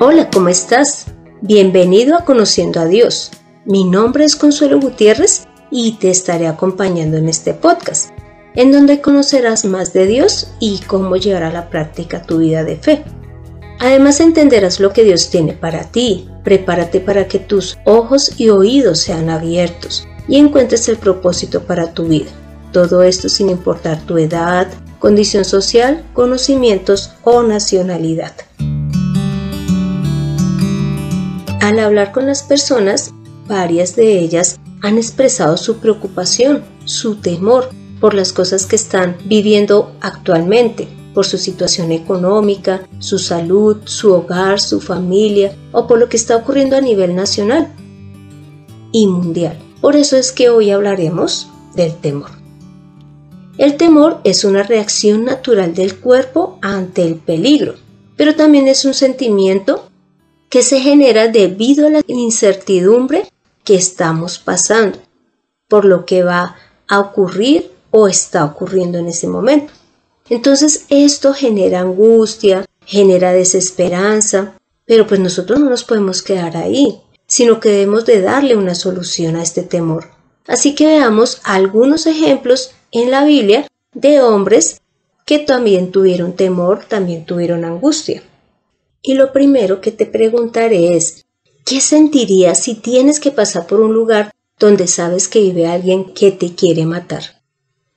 Hola, ¿cómo estás? Bienvenido a Conociendo a Dios. Mi nombre es Consuelo Gutiérrez y te estaré acompañando en este podcast, en donde conocerás más de Dios y cómo llevar a la práctica tu vida de fe. Además entenderás lo que Dios tiene para ti. Prepárate para que tus ojos y oídos sean abiertos y encuentres el propósito para tu vida. Todo esto sin importar tu edad, condición social, conocimientos o nacionalidad. Al hablar con las personas, varias de ellas han expresado su preocupación, su temor por las cosas que están viviendo actualmente, por su situación económica, su salud, su hogar, su familia o por lo que está ocurriendo a nivel nacional y mundial. Por eso es que hoy hablaremos del temor. El temor es una reacción natural del cuerpo ante el peligro, pero también es un sentimiento que se genera debido a la incertidumbre que estamos pasando, por lo que va a ocurrir o está ocurriendo en ese momento. Entonces esto genera angustia, genera desesperanza, pero pues nosotros no nos podemos quedar ahí, sino que debemos de darle una solución a este temor. Así que veamos algunos ejemplos en la Biblia de hombres que también tuvieron temor, también tuvieron angustia. Y lo primero que te preguntaré es, ¿qué sentirías si tienes que pasar por un lugar donde sabes que vive alguien que te quiere matar?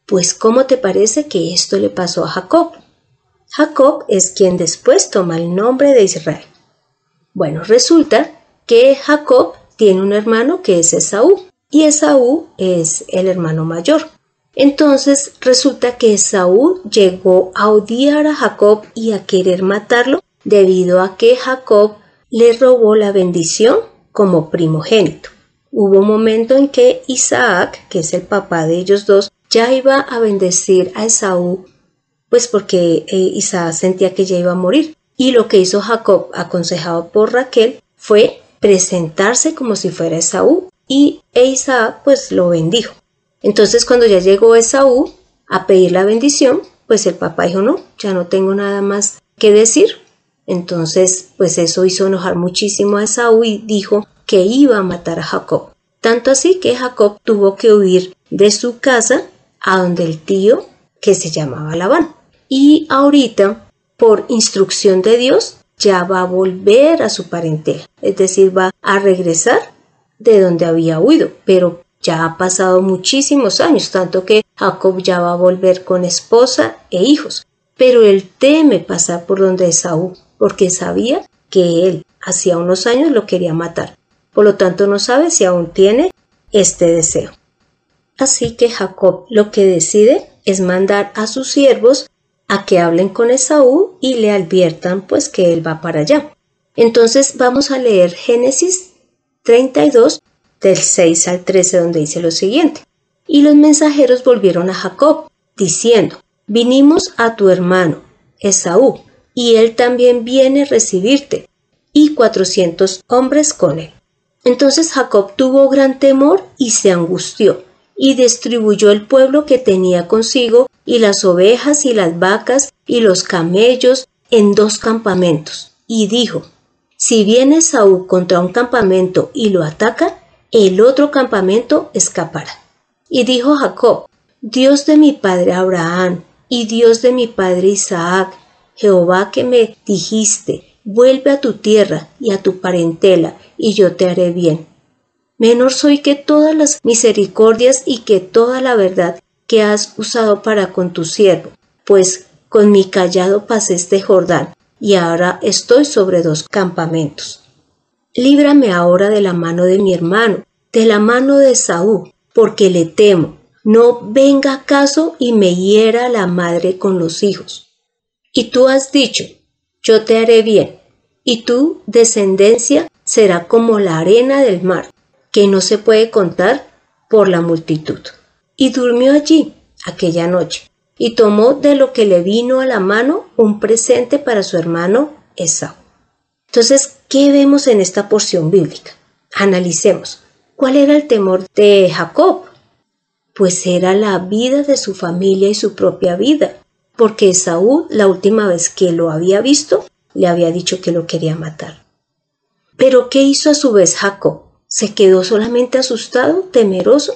Pues ¿cómo te parece que esto le pasó a Jacob? Jacob es quien después toma el nombre de Israel. Bueno, resulta que Jacob tiene un hermano que es Esaú y Esaú es el hermano mayor. Entonces resulta que Esaú llegó a odiar a Jacob y a querer matarlo debido a que Jacob le robó la bendición como primogénito. Hubo un momento en que Isaac, que es el papá de ellos dos, ya iba a bendecir a Esaú, pues porque eh, Isaac sentía que ya iba a morir. Y lo que hizo Jacob, aconsejado por Raquel, fue presentarse como si fuera Esaú y e Isaac pues lo bendijo. Entonces cuando ya llegó Esaú a pedir la bendición, pues el papá dijo no, ya no tengo nada más que decir. Entonces pues eso hizo enojar muchísimo a Esaú y dijo que iba a matar a Jacob. Tanto así que Jacob tuvo que huir de su casa a donde el tío que se llamaba Labán. Y ahorita, por instrucción de Dios, ya va a volver a su parentela, es decir, va a regresar de donde había huido, pero ya ha pasado muchísimos años, tanto que Jacob ya va a volver con esposa e hijos. Pero él teme pasar por donde Esaú, porque sabía que él hacía unos años lo quería matar. Por lo tanto, no sabe si aún tiene este deseo. Así que Jacob lo que decide es mandar a sus siervos a que hablen con Esaú y le adviertan pues que él va para allá. Entonces vamos a leer Génesis 32 del 6 al 13 donde dice lo siguiente. Y los mensajeros volvieron a Jacob, diciendo, vinimos a tu hermano, Esaú, y él también viene a recibirte, y cuatrocientos hombres con él. Entonces Jacob tuvo gran temor y se angustió, y distribuyó el pueblo que tenía consigo y las ovejas y las vacas y los camellos en dos campamentos, y dijo, si viene Saúl contra un campamento y lo ataca, el otro campamento escapará. Y dijo Jacob, Dios de mi padre Abraham y Dios de mi padre Isaac, Jehová que me dijiste, vuelve a tu tierra y a tu parentela, y yo te haré bien menor soy que todas las misericordias y que toda la verdad que has usado para con tu siervo, pues con mi callado pasé este Jordán, y ahora estoy sobre dos campamentos. Líbrame ahora de la mano de mi hermano, de la mano de Saúl, porque le temo, no venga acaso y me hiera la madre con los hijos. Y tú has dicho, yo te haré bien, y tu descendencia será como la arena del mar, que no se puede contar por la multitud. Y durmió allí aquella noche, y tomó de lo que le vino a la mano un presente para su hermano Esau. Entonces, ¿qué vemos en esta porción bíblica? Analicemos. ¿Cuál era el temor de Jacob? Pues era la vida de su familia y su propia vida, porque Esaú, la última vez que lo había visto, le había dicho que lo quería matar. Pero ¿qué hizo a su vez Jacob? ¿Se quedó solamente asustado, temeroso?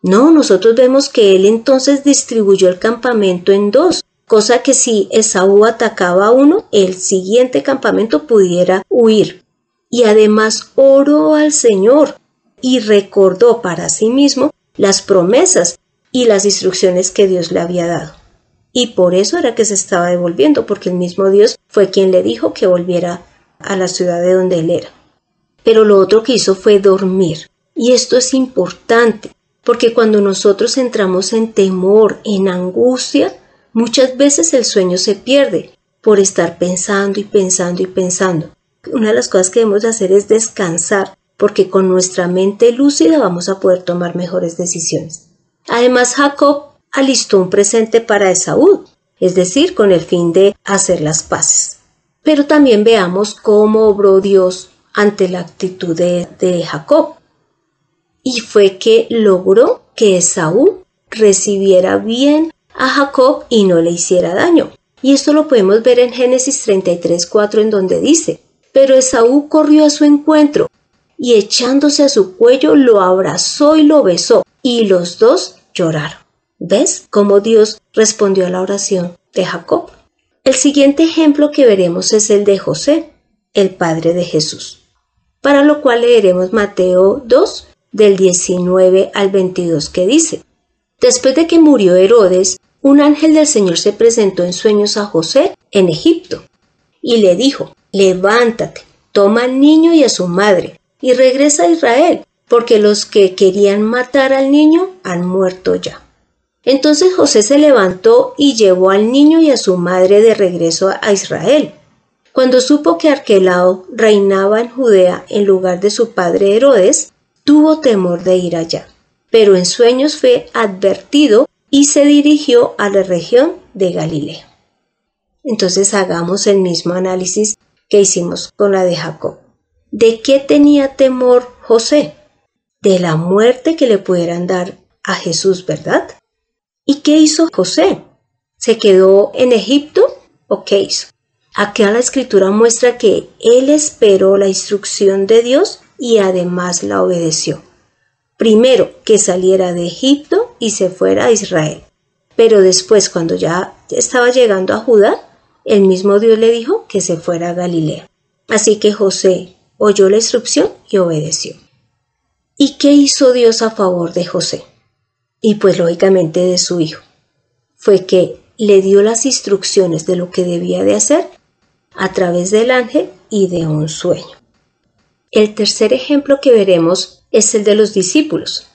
No, nosotros vemos que él entonces distribuyó el campamento en dos, cosa que si Esaú atacaba a uno, el siguiente campamento pudiera huir. Y además oró al Señor y recordó para sí mismo las promesas y las instrucciones que Dios le había dado. Y por eso era que se estaba devolviendo, porque el mismo Dios fue quien le dijo que volviera a la ciudad de donde él era. Pero lo otro que hizo fue dormir. Y esto es importante, porque cuando nosotros entramos en temor, en angustia, muchas veces el sueño se pierde por estar pensando y pensando y pensando. Una de las cosas que debemos hacer es descansar, porque con nuestra mente lúcida vamos a poder tomar mejores decisiones. Además, Jacob alistó un presente para Esaú, es decir, con el fin de hacer las paces. Pero también veamos cómo obró Dios ante la actitud de, Jacob. Y fue que logró que Esaú recibiera bien a Jacob y no le hiciera daño. Y esto lo podemos ver en Génesis 33, 4, en donde dice, pero Esaú corrió a su encuentro y echándose a su cuello lo abrazó y lo besó, y los dos lloraron. ¿Ves cómo Dios respondió a la oración de Jacob? El siguiente ejemplo que veremos es el de José, el padre de Jesús, para lo cual leeremos Mateo 2 del 19 al 22 que dice, Después de que murió Herodes, un ángel del Señor se presentó en sueños a José en Egipto y le dijo, levántate, toma al niño y a su madre y regresa a Israel, porque los que querían matar al niño han muerto ya. Entonces José se levantó y llevó al niño y a su madre de regreso a Israel. Cuando supo que Arquelao reinaba en Judea en lugar de su padre Herodes, tuvo temor de ir allá. Pero en sueños fue advertido y se dirigió a la región de Galilea. Entonces hagamos el mismo análisis que hicimos con la de Jacob. ¿De qué tenía temor José? De la muerte que le pudieran dar a Jesús, ¿verdad? ¿Y qué hizo José? ¿Se quedó en Egipto o qué hizo? Aquí la escritura muestra que él esperó la instrucción de Dios y además la obedeció. Primero, que saliera de Egipto y se fuera a Israel. Pero después, cuando ya estaba llegando a Judá, el mismo Dios le dijo que se fuera a Galilea. Así que José oyó la instrucción y obedeció. ¿Y qué hizo Dios a favor de José? Y pues lógicamente de su hijo. Fue que le dio las instrucciones de lo que debía de hacer a través del ángel y de un sueño. El tercer ejemplo que veremos es el de los discípulos.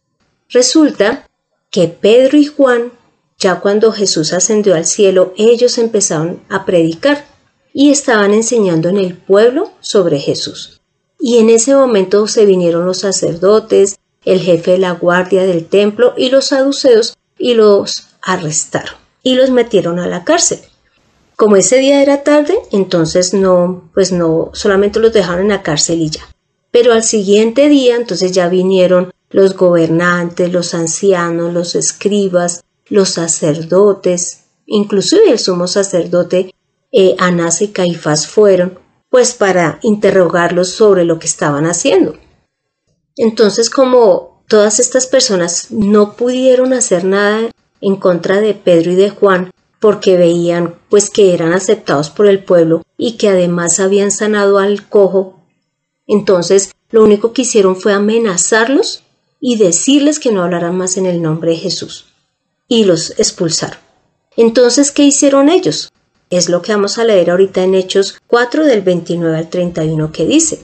Resulta que Pedro y Juan, ya cuando Jesús ascendió al cielo, ellos empezaron a predicar y estaban enseñando en el pueblo sobre Jesús. Y en ese momento se vinieron los sacerdotes, el jefe de la guardia del templo y los saduceos y los arrestaron y los metieron a la cárcel. Como ese día era tarde, entonces no, pues no, solamente los dejaron en la cárcel y ya. Pero al siguiente día, entonces ya vinieron los gobernantes, los ancianos, los escribas, los sacerdotes, inclusive el sumo sacerdote eh, Anás y Caifás fueron, pues para interrogarlos sobre lo que estaban haciendo. Entonces, como todas estas personas no pudieron hacer nada en contra de Pedro y de Juan, porque veían pues que eran aceptados por el pueblo y que además habían sanado al cojo, entonces lo único que hicieron fue amenazarlos y decirles que no hablaran más en el nombre de Jesús. Y los expulsaron. Entonces, ¿qué hicieron ellos? Es lo que vamos a leer ahorita en Hechos 4 del 29 al 31 que dice.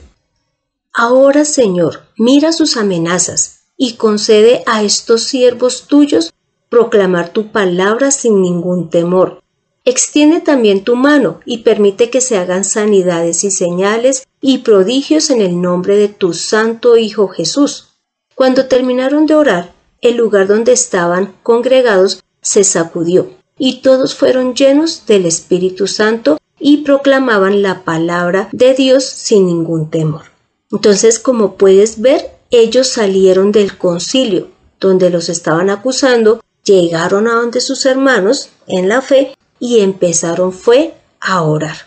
Ahora, Señor, mira sus amenazas y concede a estos siervos tuyos proclamar tu palabra sin ningún temor. Extiende también tu mano y permite que se hagan sanidades y señales y prodigios en el nombre de tu Santo Hijo Jesús. Cuando terminaron de orar, el lugar donde estaban congregados se sacudió, y todos fueron llenos del Espíritu Santo y proclamaban la palabra de Dios sin ningún temor. Entonces, como puedes ver, ellos salieron del concilio donde los estaban acusando, llegaron a donde sus hermanos en la fe y empezaron fue a orar.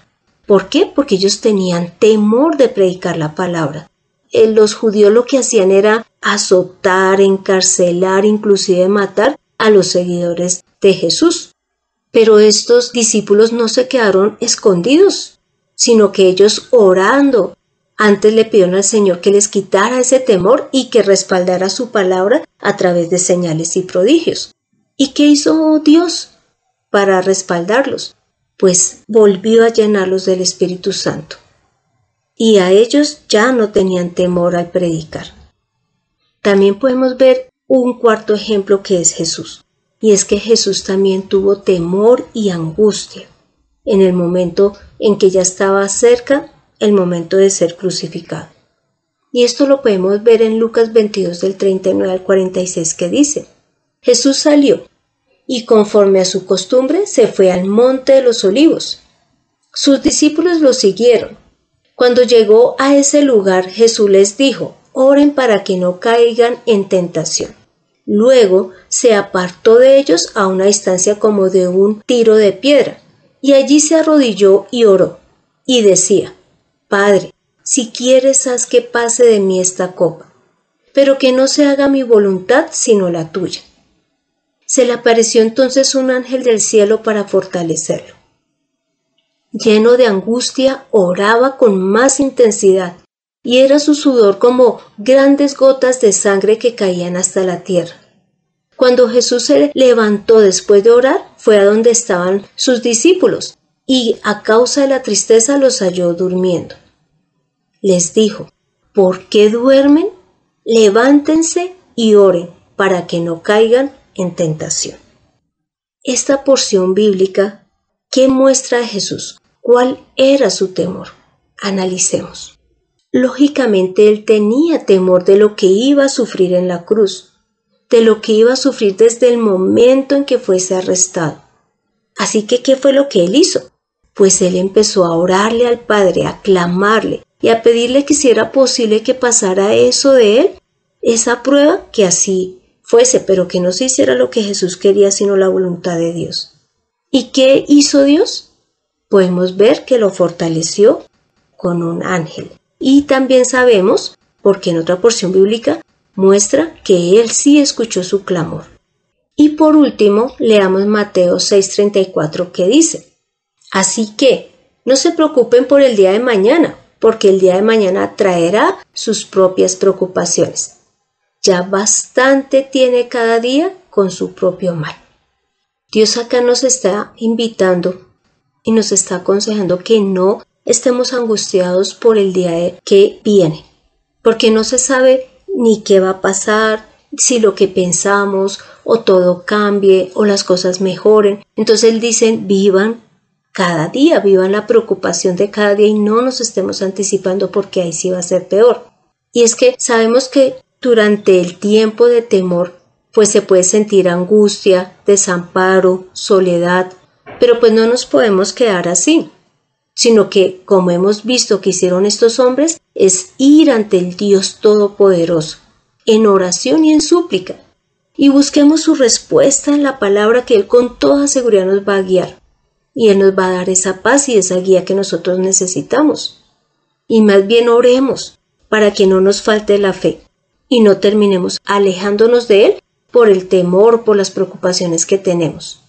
¿Por qué? Porque ellos tenían temor de predicar la palabra. Eh, los judíos lo que hacían era azotar, encarcelar, inclusive matar a los seguidores de Jesús. Pero estos discípulos no se quedaron escondidos, sino que ellos orando, antes le pidieron al Señor que les quitara ese temor y que respaldara su palabra a través de señales y prodigios. ¿Y qué hizo Dios para respaldarlos? Pues volvió a llenarlos del Espíritu Santo. Y a ellos ya no tenían temor al predicar. También podemos ver un cuarto ejemplo que es Jesús. Y es que Jesús también tuvo temor y angustia en el momento en que ya estaba cerca el momento de ser crucificado. Y esto lo podemos ver en Lucas 22 del 39 al 46 que dice, Jesús salió y conforme a su costumbre se fue al monte de los olivos. Sus discípulos lo siguieron. Cuando llegó a ese lugar Jesús les dijo, oren para que no caigan en tentación. Luego se apartó de ellos a una distancia como de un tiro de piedra, y allí se arrodilló y oró, y decía, Padre, si quieres haz que pase de mí esta copa, pero que no se haga mi voluntad sino la tuya. Se le apareció entonces un ángel del cielo para fortalecerlo. Lleno de angustia, oraba con más intensidad, y era su sudor como grandes gotas de sangre que caían hasta la tierra. Cuando Jesús se levantó después de orar, fue a donde estaban sus discípulos, y a causa de la tristeza los halló durmiendo. Les dijo, ¿por qué duermen? Levántense y oren para que no caigan en tentación. Esta porción bíblica, ¿qué muestra a Jesús? ¿Cuál era su temor? Analicemos. Lógicamente él tenía temor de lo que iba a sufrir en la cruz, de lo que iba a sufrir desde el momento en que fuese arrestado. Así que, ¿qué fue lo que él hizo? Pues él empezó a orarle al Padre, a clamarle y a pedirle que si era posible que pasara eso de él, esa prueba, que así fuese, pero que no se hiciera lo que Jesús quería, sino la voluntad de Dios. ¿Y qué hizo Dios? Podemos ver que lo fortaleció con un ángel. Y también sabemos, porque en otra porción bíblica muestra que él sí escuchó su clamor. Y por último, leamos Mateo 6:34 que dice, Así que, no se preocupen por el día de mañana, porque el día de mañana traerá sus propias preocupaciones ya bastante tiene cada día con su propio mal. Dios acá nos está invitando y nos está aconsejando que no estemos angustiados por el día que viene, porque no se sabe ni qué va a pasar, si lo que pensamos o todo cambie o las cosas mejoren. Entonces él dice, vivan cada día, vivan la preocupación de cada día y no nos estemos anticipando porque ahí sí va a ser peor. Y es que sabemos que durante el tiempo de temor, pues se puede sentir angustia, desamparo, soledad, pero pues no nos podemos quedar así, sino que, como hemos visto que hicieron estos hombres, es ir ante el Dios Todopoderoso, en oración y en súplica, y busquemos su respuesta en la palabra que Él con toda seguridad nos va a guiar, y Él nos va a dar esa paz y esa guía que nosotros necesitamos. Y más bien oremos para que no nos falte la fe y no terminemos alejándonos de Él por el temor, por las preocupaciones que tenemos.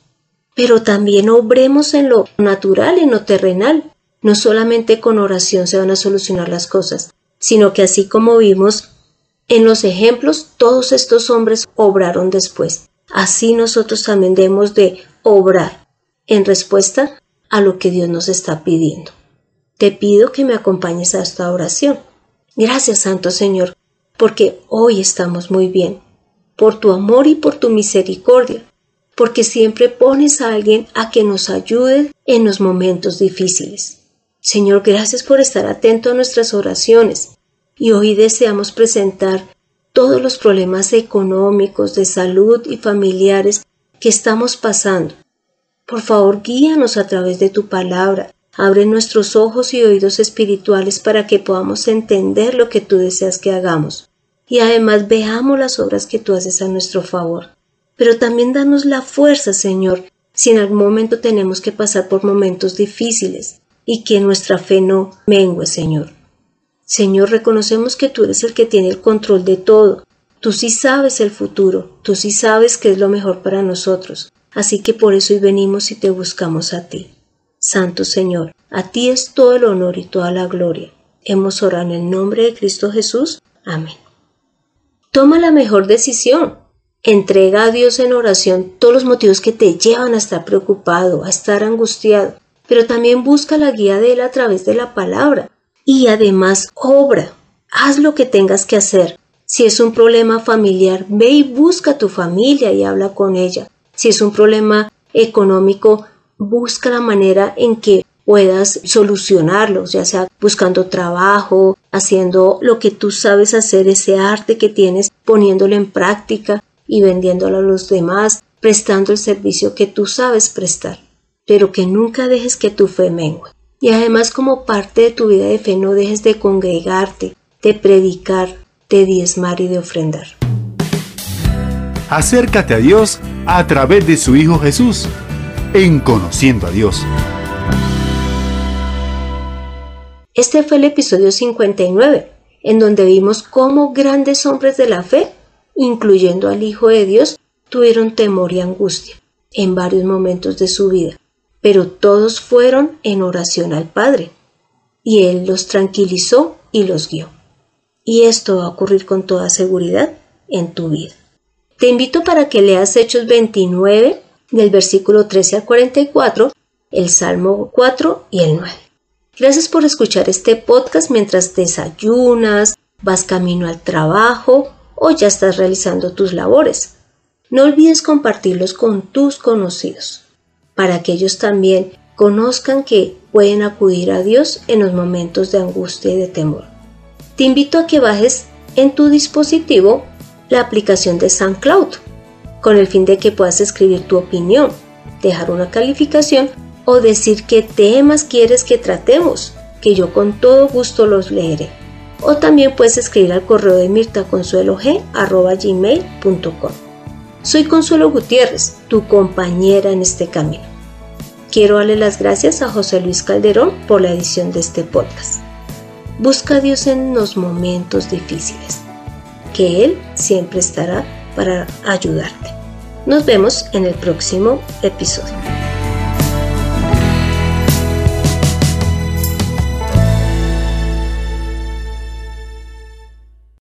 Pero también obremos en lo natural, en lo terrenal. No solamente con oración se van a solucionar las cosas, sino que así como vimos en los ejemplos, todos estos hombres obraron después. Así nosotros también debemos de obrar en respuesta a lo que Dios nos está pidiendo. Te pido que me acompañes a esta oración. Gracias, Santo Señor, porque hoy estamos muy bien, por tu amor y por tu misericordia, porque siempre pones a alguien a que nos ayude en los momentos difíciles. Señor, gracias por estar atento a nuestras oraciones y hoy deseamos presentar todos los problemas económicos, de salud y familiares que estamos pasando. Por favor, guíanos a través de tu palabra. Abre nuestros ojos y oídos espirituales para que podamos entender lo que tú deseas que hagamos y además veamos las obras que tú haces a nuestro favor. Pero también danos la fuerza, Señor, si en algún momento tenemos que pasar por momentos difíciles. y que nuestra fe no mengue, Señor. Señor, reconocemos que tú eres el que tiene el control de todo. Tú sí sabes el futuro, tú sí sabes qué es lo mejor para nosotros. Así que por eso hoy venimos y te buscamos a ti. Santo Señor, a ti es todo el honor y toda la gloria. Hemos orado en el nombre de Cristo Jesús. Amén. Toma la mejor decisión. Entrega a Dios en oración todos los motivos que te llevan a estar preocupado, a estar angustiado, pero también busca la guía de Él a través de la palabra. Y además obra, haz lo que tengas que hacer. Si es un problema familiar, ve y busca a tu familia y habla con ella. Si es un problema económico, busca la manera en que puedas solucionarlo, ya sea buscando trabajo, haciendo lo que tú sabes hacer, ese arte que tienes, poniéndolo en práctica y vendiéndolo a los demás, prestando el servicio que tú sabes prestar, pero que nunca dejes que tu fe mengue. Y además como parte de tu vida de fe no dejes de congregarte, de predicar, de diezmar y de ofrendar. Acércate a Dios a través de su Hijo Jesús, en conociendo a Dios. Este fue el episodio 59, en donde vimos cómo grandes hombres de la fe, incluyendo al Hijo de Dios, tuvieron temor y angustia en varios momentos de su vida, pero todos fueron en oración al Padre, y Él los tranquilizó y los guió. Y esto va a ocurrir con toda seguridad en tu vida. Te invito para que leas Hechos 29 del versículo 13 al 44, el Salmo 4 y el 9. Gracias por escuchar este podcast mientras desayunas, vas camino al trabajo o ya estás realizando tus labores. No olvides compartirlos con tus conocidos, para que ellos también conozcan que pueden acudir a Dios en los momentos de angustia y de temor. Te invito a que bajes en tu dispositivo la aplicación de SoundCloud, con el fin de que puedas escribir tu opinión, dejar una calificación o decir qué temas quieres que tratemos, que yo con todo gusto los leeré. O también puedes escribir al correo de mirtaconsuelog.gmail.com. Soy Consuelo Gutiérrez, tu compañera en este camino. Quiero darle las gracias a José Luis Calderón por la edición de este podcast. Busca a Dios en los momentos difíciles, que Él siempre estará para ayudarte. Nos vemos en el próximo episodio.